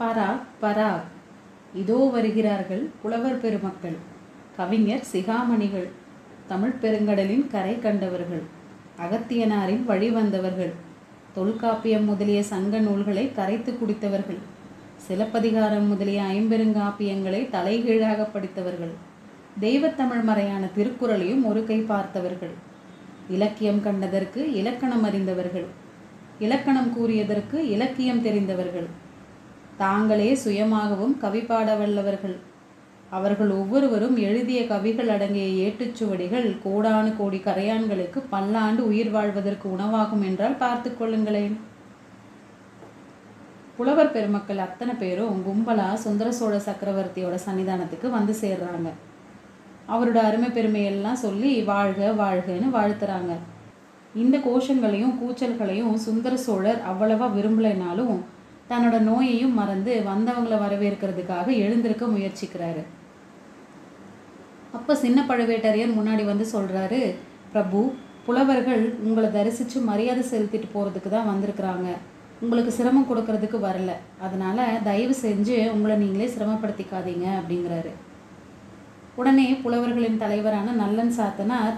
பரா பரா இதோ வருகிறார்கள் புலவர் பெருமக்கள். கவிஞர் சிகாமணிகள். தமிழ் பெருங்கடலின் கரை கண்டவர்கள். அகத்தியனாரின் வழி வந்தவர்கள். தொல்காப்பியம் முதலிய சங்க நூல்களை கரைத்து குடித்தவர்கள். சிலப்பதிகாரம் முதலிய ஐம்பெருங்காப்பியங்களை தலைகீழாக படித்தவர்கள். தெய்வத்தமிழ் மறையான திருக்குறளையும் ஒரு கை பார்த்தவர்கள். இலக்கியம் கண்டதற்கு இலக்கணம் அறிந்தவர்கள். இலக்கணம் கூறியதற்கு இலக்கியம் தெரிந்தவர்கள். தாங்களே சுயமாகவும் கவி வல்லவர்கள் அவர்கள் ஒவ்வொருவரும் எழுதிய கவிகள் அடங்கிய ஏட்டுச்சுவடிகள் கோடானு கோடி கரையான்களுக்கு பல்லாண்டு உயிர் வாழ்வதற்கு உணவாகும் என்றால் பார்த்து கொள்ளுங்களேன். புலவர் பெருமக்கள் அத்தனை பேரும் கும்பலா சுந்தர சோழ சக்கரவர்த்தியோட சன்னிதானத்துக்கு வந்து சேர்றாங்க. அவரோட அருமை பெருமையெல்லாம் சொல்லி வாழ்க வாழ்கன்னு வாழ்த்துறாங்க. இந்த கோஷங்களையும் கூச்சல்களையும் சுந்தர சோழர் அவ்வளவா விரும்பலைனாலும் தன்னோட நோயையும் மறந்து வந்தவங்களை வரவேற்கிறதுக்காக எழுந்திருக்க முயற்சிக்கிறாரு. அப்போ சின்ன பழுவேட்டரையர் முன்னாடி வந்து சொல்கிறாரு பிரபு புலவர்கள் உங்களை தரிசித்து மரியாதை செலுத்திட்டு போகிறதுக்கு தான் வந்திருக்கிறாங்க. உங்களுக்கு சிரமம் கொடுக்கறதுக்கு வரல. அதனால் தயவு செஞ்சு உங்களை நீங்களே சிரமப்படுத்திக்காதீங்க அப்படிங்கிறாரு. உடனே புலவர்களின் தலைவரான நல்லன் சாத்தனார்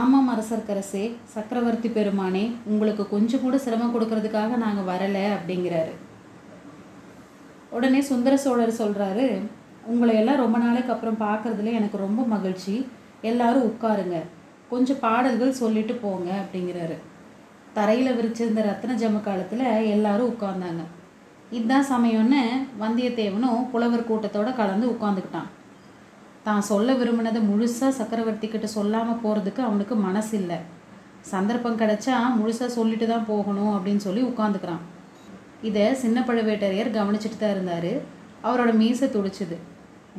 ஆமாம் அரசர்க்கரசே சக்கரவர்த்தி பெருமானே உங்களுக்கு கொஞ்சம் கூட சிரமம் கொடுக்கறதுக்காக நாங்கள் வரலை அப்படிங்கிறாரு. உடனே சுந்தர சோழர் சொல்கிறாரு உங்களை எல்லாம் ரொம்ப நாளைக்கு அப்புறம் பார்க்குறதுல எனக்கு ரொம்ப மகிழ்ச்சி. எல்லாரும் உட்காருங்க. கொஞ்சம் பாடல்கள் சொல்லிட்டு போங்க அப்படிங்கிறாரு. தரையில் விரிச்சிருந்த ரத்ன ஜம காலத்தில் எல்லாரும் உட்கார்ந்தாங்க. இதுதான் சமயம்னு வந்தியத்தேவனும் புலவர் கூட்டத்தோடு கலந்து உட்காந்துக்கிட்டான் தான் சொல்ல விரும்பினதை முழுசாக சக்கரவர்த்தி கிட்ட சொல்லாமல் போகிறதுக்கு அவனுக்கு மனசு இல்லை சந்தர்ப்பம் கிடைச்சா முழுசாக சொல்லிட்டு தான் போகணும் அப்படின்னு சொல்லி உட்காந்துக்கிறான் இதை சின்ன பழுவேட்டரையர் கவனிச்சுட்டு தான் இருந்தார். அவரோட மீசை துடிச்சுது.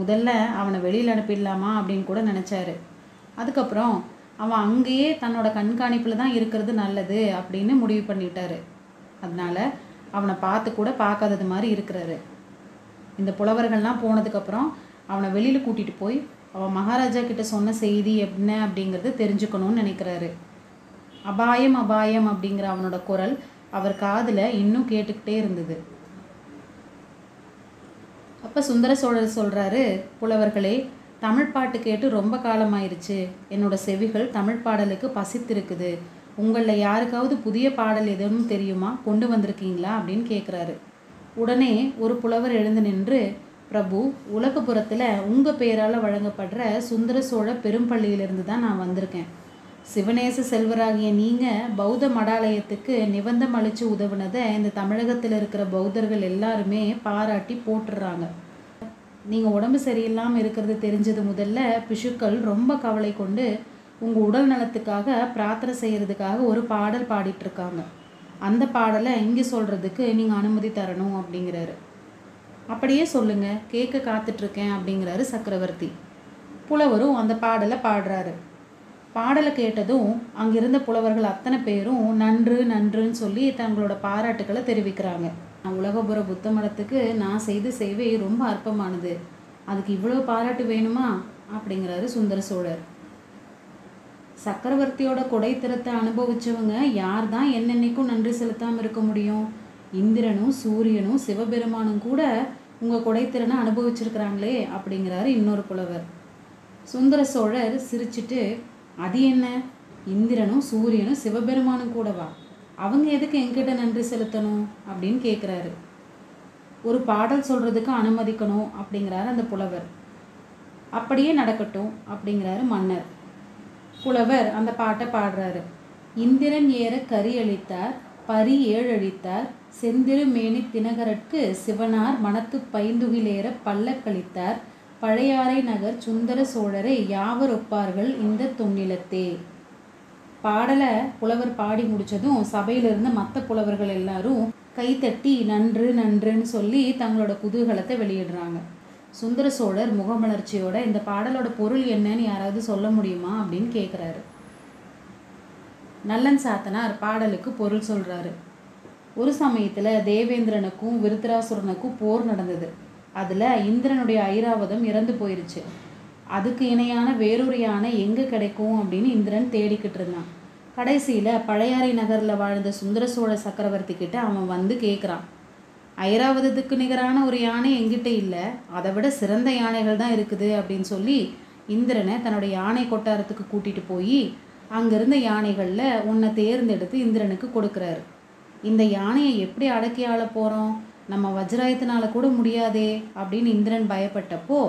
முதல்ல அவனை வெளியில் அனுப்பிடலாமா அப்படின்னு கூட நினச்சாரு. அதுக்கப்புறம் அவன் அங்கேயே தன்னோட கண்காணிப்பில் தான் இருக்கிறது நல்லது அப்படின்னு முடிவு பண்ணிட்டாரு. அதனால் அவனை பார்த்து கூட பார்க்காதது மாதிரி இருக்கிறாரு. இந்த புலவர்கள்லாம் போனதுக்கப்புறம் அவனை வெளியில் கூட்டிகிட்டு போய் அவன் மகாராஜா கிட்ட சொன்ன செய்தி என்ன அப்படிங்கிறது தெரிஞ்சுக்கணும்னு நினைக்கிறாரு. அபாயம் அபாயம் அப்படிங்கிற அவனோட குரல் அவர் காதில் இன்னும் கேட்டுக்கிட்டே இருந்தது. அப்போ சுந்தர சோழர் சொல்கிறாரு புலவர்களே தமிழ் பாட்டு கேட்டு ரொம்ப காலமாயிருச்சு. என்னோட செவிகள் தமிழ் பாடலுக்கு பசித்திருக்குது. உங்களில் யாருக்காவது புதிய பாடல் எதுவும் தெரியுமா? கொண்டு வந்திருக்கீங்களா? அப்படின்னு கேட்குறாரு உடனே ஒரு புலவர் எழுந்து நின்று பிரபு உலகபுரத்தில் உங்கள் பெயரால் வழங்கப்படுற சுந்தர சோழ பெரும்பள்ளியிலிருந்து தான் நான் வந்திருக்கேன். சிவநேச செல்வராகிய நீங்கள் பௌத்த மடாலயத்துக்கு நிபந்தம் அளித்து உதவுனதை இந்த தமிழகத்தில் இருக்கிற பௌத்தர்கள் எல்லாருமே பாராட்டி போட்டுடுறாங்க நீங்கள் உடம்பு சரியில்லாமல் இருக்கிறது தெரிஞ்சது முதல்ல பிஷுக்கள் ரொம்ப கவலை கொண்டு உங்கள் உடல் நலத்துக்காக பிரார்த்தனை செய்கிறதுக்காக ஒரு பாடல் பாடிட்டுருக்காங்க. அந்த பாடலை இங்கே சொல்கிறதுக்கு நீங்கள் அனுமதி தரணும் அப்படிங்கிறாரு. அப்படியே சொல்லுங்கள் கேட்க காத்துட்ருக்கேன் அப்படிங்கிறாரு சக்கரவர்த்தி. புலவரும் அந்த பாடலை பாடுறாரு. பாடலை கேட்டதும் அங்கிருந்த புலவர்கள் அத்தனை பேரும் நன்று நன்றுன்னு சொல்லி தங்களோட பாராட்டுக்களை தெரிவிக்கிறாங்க. உலகபுர புத்த மடத்துக்கு நான் செய்த சேவை ரொம்ப அற்பமானது. அதுக்கு இவ்வளோ பாராட்டு வேணுமா? அப்படிங்கிறாரு சுந்தர சோழர். சக்கரவர்த்தியோட கொடைத்திறத்தை அனுபவிச்சவங்க யார் தான் என்னென்னைக்கும் நன்றி செலுத்தாமல் இருக்க முடியும்? இந்திரனும் சூரியனும் சிவபெருமானும் கூட உங்கள் கொடைத்திறனை அனுபவிச்சிருக்கிறாங்களே அப்படிங்கிறாரு இன்னொரு புலவர். சுந்தர சோழர் சிரிச்சிட்டு அது என்ன? இந்திரனும் சூரியனும் சிவபெருமானும் கூடவா அவங்க எதுக்கு என்கிட்ட நன்றி செலுத்தணும்? அப்படின்னு கேட்குறாரு ஒரு பாடல் சொல்கிறதுக்கு அனுமதிக்கணும் அப்படிங்கிறாரு அந்த புலவர். அப்படியே நடக்கட்டும் அப்படிங்கிறாரு மன்னர். புலவர் அந்த பாட்டை பாடுறாரு. இந்திரன் ஏற கரி அளித்தார் பரி ஏழழித்தார் செந்திரு மேனி தினகரற்கு சிவனார் மனத்து பைந்துகிலேற பல்லக்களித்தார் பழையாறை நகர் சுந்தர சோழரை யாவர் ஒப்பார்கள் இந்த தொன்னிலத்தே? பாடலை புலவர் பாடி முடித்ததும் சபையிலிருந்து மற்ற புலவர்கள் எல்லாரும் கைத்தட்டி நன்று நன்றுன்னு சொல்லி தங்களோட குதூகலத்தை வெளியிடுறாங்க. சுந்தர சோழர் முகமலர்ச்சியோட இந்த பாடலோட பொருள் என்னன்னு யாராவது சொல்ல முடியுமா அப்படின்னு கேட்குறாரு நல்லன் சாத்தனார் பாடலுக்கு பொருள் சொல்கிறாரு ஒரு சமயத்தில் தேவேந்திரனுக்கும் விருத்தராசுரனுக்கும் போர் நடந்தது. அதில் இந்திரனுடைய ஐராவதம் இறந்து போயிருச்சு. அதுக்கு இணையான வேறொரு யானை எங்கே கிடைக்கும் அப்படின்னு இந்திரன் தேடிக்கிட்டு இருந்தான். கடைசியில் பழையாறை நகரில் வாழ்ந்த சுந்தர சோழ சக்கரவர்த்தி கிட்ட அவன் வந்து கேட்குறான் ஐராவதத்துக்கு நிகரான ஒரு யானை எங்கிட்ட இல்லை அதை விட சிறந்த யானைகள் தான் இருக்குது அப்படின்னு சொல்லி இந்திரனை தன்னுடைய யானை கொட்டாரத்துக்கு கூட்டிகிட்டு போய் அங்கே இருந்த யானைகளில் உன்னை தேர்ந்தெடுத்து இந்திரனுக்கு கொடுக்குறாரு. இந்த யானையை எப்படி அடக்கி ஆள போகிறோம் நம்ம வஜ்ராயத்தினால கூட முடியாதே அப்படின்னு இந்திரன் பயப்பட்டப்போ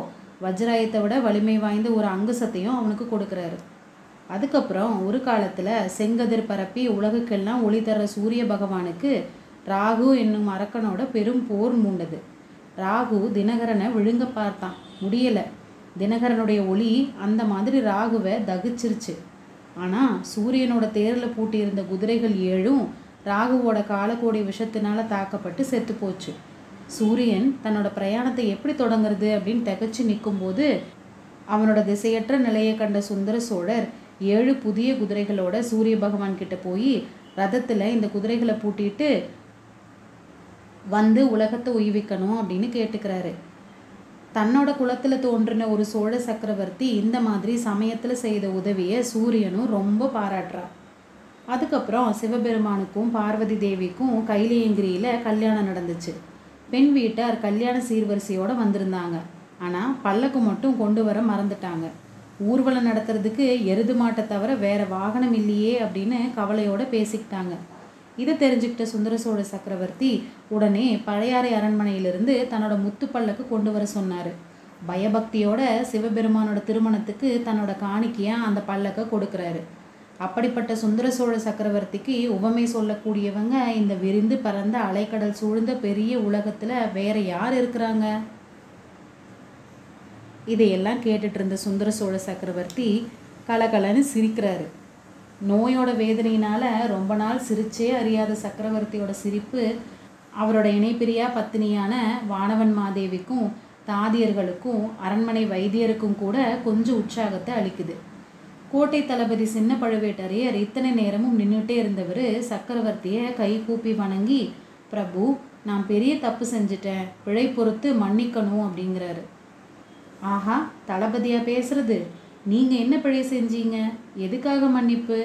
வஜ்ராயத்தை விட வலிமை வாய்ந்த ஒரு அங்குசத்தையும் அவனுக்கு கொடுக்குறாரு. அதுக்கப்புறம் ஒரு காலத்தில் செங்கதிர் பரப்பி உலகுக்கெல்லாம் ஒளி தர சூரிய பகவானுக்கு ராகு என்னும் அரக்கனோட பெரும் போர் மூண்டது. ராகு தினகரனை விழுங்க பார்த்தான். முடியலை. தினகரனுடைய ஒளி அந்த மாதிரி ராகுவை தகிச்சிருச்சு. ஆனால் சூரியனோட தேரில் பூட்டியிருந்த குதிரைகள் ஏழும் ராகுவோட காலக்கோடி விஷத்தினால தாக்கப்பட்டு செத்து போச்சு. சூரியன் தன்னோட பிரயாணத்தை எப்படி தொடங்குறது அப்படின்னு திகச்சு நிற்கும்போது அவனோட திசையற்ற நிலையை கண்ட சுந்தர சோழர் ஏழு புதிய குதிரைகளோட சூரிய பகவான் கிட்ட போய் ரதத்தில் இந்த குதிரைகளை பூட்டிட்டு வந்து உலகத்தை உய்விக்கணும் அப்படின்னு கேட்டுக்கிறாரு. தன்னோட குலத்தில் தோன்றின ஒரு சோழ சக்கரவர்த்தி இந்த மாதிரி சமயத்தில் செய்த உதவியை சூரியனும் ரொம்ப பாராட்டுறான் அதுக்கப்புறம் சிவபெருமானுக்கும் பார்வதி தேவிக்கும் கைலியங்கிரியில் கல்யாணம் நடந்துச்சு. பெண் வீட்டார் கல்யாண சீர்வரிசையோடு வந்திருந்தாங்க. ஆனால் பல்லக்கு மட்டும் கொண்டு வர மறந்துட்டாங்க. ஊர்வலம் நடத்துறதுக்கு எருது மாட்டை தவிர வேற வாகனம் இல்லையே அப்படின்னு கவலையோடு பேசிக்கிட்டாங்க. இதை தெரிஞ்சுக்கிட்ட சுந்தர சோழ சக்கரவர்த்தி உடனே பழையாறை அரண்மனையிலிருந்து தன்னோட முத்து பல்லக்கு கொண்டு வர சொன்னார். பயபக்தியோட சிவபெருமானோட திருமணத்துக்கு தன்னோட காணிக்கையாக அந்த பல்லக்கை கொடுக்குறாரு. அப்படிப்பட்ட சுந்தர சோழ சக்கரவர்த்திக்கு உவமை சொல்லக்கூடியவங்க இந்த விரிந்து பறந்த அலைக்கடல் சூழ்ந்த பெரிய உலகத்தில் வேற யார் இருக்கிறாங்க? இதையெல்லாம் கேட்டுட்டு இருந்த சுந்தர சோழ சக்கரவர்த்தி கலகலன்னு சிரிக்கிறாரு. நோயோட வேதனையினால ரொம்ப நாள் சிரிச்சே அறியாத சக்கரவர்த்தியோட சிரிப்பு அவரோட இணைப்பிரியா பத்தினியான வானவன் மாதேவிக்கும் தாதியர்களுக்கும் அரண்மனை வைத்தியருக்கும் கூட கொஞ்சம் உற்சாகத்தை அளிக்குது. கோட்டை தளபதி சின்ன பழுவேட்டரையர் இத்தனை நேரமும் நின்றுட்டே இருந்தவர் சக்கரவர்த்தியை கை கூப்பி வணங்கி பிரபு நான் பெரிய தப்பு செஞ்சிட்டேன். பிழை பொறுத்து மன்னிக்கணும் அப்படிங்கிறாரு. ஆஹா தளபதியாக பேசுறது? நீங்கள் என்ன பிழை செஞ்சீங்க? எதுக்காக மன்னிப்பு?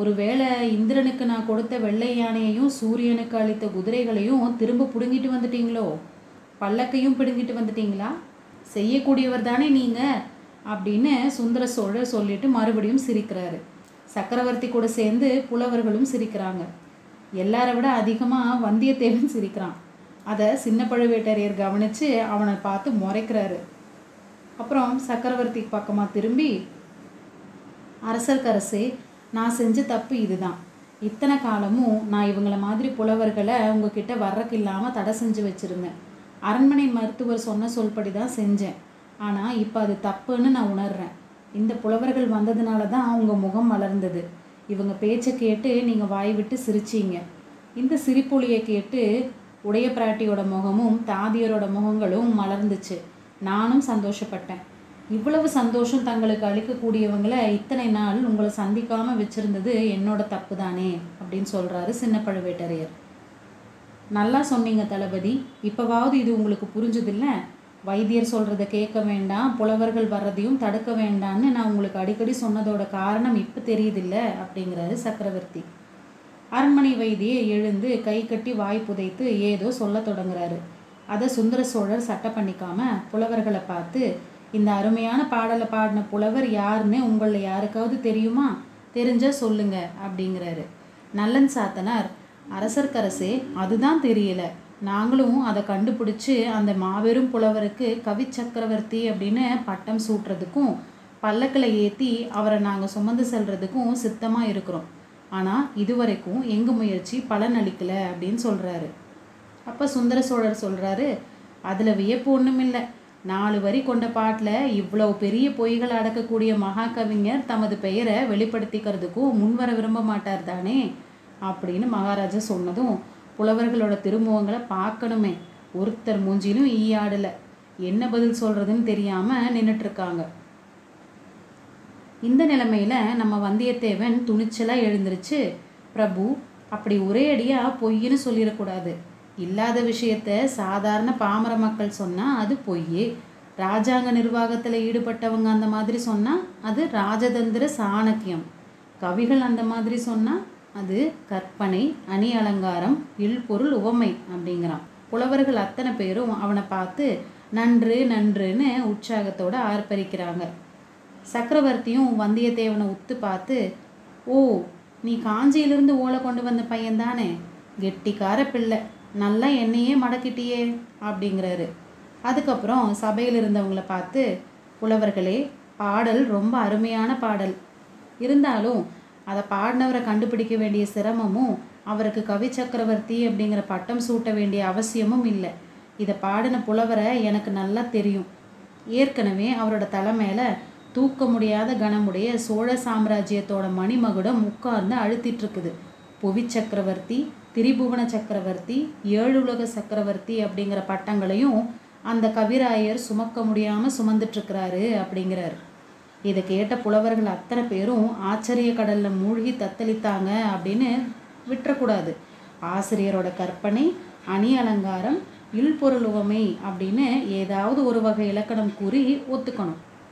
ஒருவேளை இந்திரனுக்கு நான் கொடுத்த வெள்ளை யானையையும் சூரியனுக்கு அளித்த குதிரைகளையும் திரும்ப பிடுங்கிட்டு வந்துட்டீங்களோ? பல்லக்கையும் பிடுங்கிட்டு வந்துட்டீங்களா? செய்யக்கூடியவர் தானே நீங்கள் அப்படின்னு சுந்தர சோழர் சொல்லிட்டு மறுபடியும் சிரிக்கிறாரு. சக்கரவர்த்தி கூட சேர்ந்து புலவர்களும் சிரிக்கிறாங்க. எல்லாரை விட அதிகமாக வந்தியத்தேவன் சிரிக்கிறான். அதை சின்ன பழுவேட்டரையர் கவனித்து அவனை பார்த்து முறைக்கிறாரு. அப்புறம் சக்கரவர்த்தி பக்கமாக திரும்பி அரசர்க்கரசே நான் செஞ்ச தப்பு இதுதான். இத்தனை காலமும் நான் இவங்கள மாதிரி புலவர்களை உங்ககிட்ட வர்றக்கு இல்லாமல் தடை செஞ்சு வச்சுருந்தேன். அரண்மனை மருத்துவர் சொன்ன சொல்படி தான் செஞ்சேன். ஆனால் இப்போ அது தப்புன்னு நான் உணர்றேன். இந்த புலவர்கள் வந்ததுனால தான் அவங்க முகம் மலர்ந்தது. இவங்க பேச்சை கேட்டு நீங்கள் வாய் விட்டு சிரிச்சீங்க. இந்த சிரிப்பொலியை கேட்டு உடைய பிராட்டியோட முகமும் தாதியரோட முகங்களும் மலர்ந்துச்சு. நானும் சந்தோஷப்பட்டேன். இவ்வளவு சந்தோஷம் தங்களுக்கு அளிக்கக்கூடியவங்களை இத்தனை நாள் உங்களை சந்திக்காமல் வச்சுருந்தது என்னோட தப்பு தானே அப்படின்னு சொல்கிறாரு சின்ன பழுவேட்டரையர். நல்லா சொன்னீங்க தளபதி. இப்போவாவது இது உங்களுக்கு புரிஞ்சதில்லை? வைத்தியர் சொல்கிறத கேட்க வேண்டாம் புலவர்கள் வர்றதையும் தடுக்க வேண்டாம்னு நான் உங்களுக்கு அடிக்கடி சொன்னதோட காரணம் இப்போ தெரியுதில்ல அப்படிங்கிறாரு சக்கரவர்த்தி. அரண்மனை வைத்தியை எழுந்து கை கட்டி வாய் புதைத்து ஏதோ சொல்ல தொடங்குறாரு. அதை சுந்தர சோழர் சட்டை பண்ணிக்காம புலவர்களை பார்த்து இந்த அருமையான பாடலை பாடின புலவர் யாருன்னு உங்களில் யாருக்காவது தெரியுமா? தெரிஞ்சால் சொல்லுங்க அப்படிங்கிறாரு. நல்லன் சாத்தனார் அரசர்க்கரசே அதுதான் தெரியல. நாங்களும் அதை கண்டுபிடிச்சு அந்த மாபெரும் புலவருக்கு கவி சக்கரவர்த்தி அப்படின்னு பட்டம் சூட்டுறதுக்கும் பல்லக்கில் ஏற்றி அவரை நாங்கள் சுமந்து செல்றதுக்கும் சித்தமாக இருக்கிறோம். ஆனால் இதுவரைக்கும் எங்கள் முயற்சி பலன் அளிக்கலை அப்படின்னு சொல்கிறாரு அப்போ சுந்தர சோழர் சொல்கிறாரு அதில் வியப்பு ஒன்றும் இல்லை. நாலு வரி கொண்ட பாட்டில் இவ்வளவு பெரிய பொய்கள் அடக்கக்கூடிய மகாகவிஞர் தமது பெயரை வெளிப்படுத்திக்கிறதுக்கும் முன்வர விரும்ப மாட்டார் தானே? அப்படின்னு மகாராஜா சொன்னதும் புலவர்களோட திருமுகங்களை பார்க்கணுமே. ஒருத்தர் மூஞ்சிலும் ஈயாடலை. என்ன பதில் சொல்கிறதுன்னு தெரியாமல் நின்றுட்டுருக்காங்க இந்த நிலைமையில நம்ம வந்தியத்தேவன் துணிச்சலாக எழுந்திருச்சு பிரபு அப்படி ஒரே அடியாக பொய்ன்னு சொல்லிடக்கூடாது. இல்லாத விஷயத்த சாதாரண பாமர மக்கள் சொன்னால் அது பொய் ராஜாங்க நிர்வாகத்தில் ஈடுபட்டவங்க அந்த மாதிரி சொன்னால் அது ராஜதந்திர சாணக்கியம். கவிகள் அந்த மாதிரி சொன்னால் அது கற்பனை அணி அலங்காரம் இல்பொருள் உவமை அப்படிங்கிறான். புலவர்கள் அத்தனை பேரும் அவனை பார்த்து நன்று நன்றுன்னு உற்சாகத்தோடு ஆர்ப்பரிக்கிறாங்க. சக்கரவர்த்தியும் வந்தியத்தேவனை உத்து பார்த்து ஓ நீ காஞ்சியிலிருந்து ஓலை கொண்டு வந்த பையன்தானே? கெட்டிக்கார பிள்ளை. நல்லா என்னையே மடக்கிட்டியே அப்படிங்கிறாரு. அதுக்கப்புறம் சபையில் இருந்தவங்கள பார்த்து புலவர்களே பாடல் ரொம்ப அருமையான பாடல். இருந்தாலும் அதை பாடினவரை கண்டுபிடிக்க வேண்டிய சிரமமும் அவருக்கு கவி சக்கரவர்த்தி அப்படிங்கிற பட்டம் சூட்ட வேண்டிய அவசியமும் இல்லை. இதை பாடின புலவரை எனக்கு நல்லா தெரியும். ஏற்கனவே அவரோட தலை தூக்க முடியாத கணமுடைய சோழ சாம்ராஜ்யத்தோட மணிமகுடம் உட்கார்ந்து அழுத்திட்டுருக்குது. புவி சக்கரவர்த்தி திரிபுவன சக்கரவர்த்தி ஏழுலக சக்கரவர்த்தி அப்படிங்கிற பட்டங்களையும் அந்த கவிராயர் சுமக்க முடியாமல் சுமந்துட்டுருக்கிறாரு அப்படிங்கிறார் அப்படிங்கிறாரு. இதை கேட்ட புலவர்கள் அத்தனை பேரும் ஆச்சரிய கடலில் மூழ்கி தத்தளித்தாங்க அப்படின்னு விட்டுறக்கூடாது. ஆசிரியரோட கற்பனை அணி அலங்காரம் இல்பொருளுவமை அப்படின்னு ஏதாவது ஒரு வகை இலக்கணம் கூறி ஒத்துக்கணும்.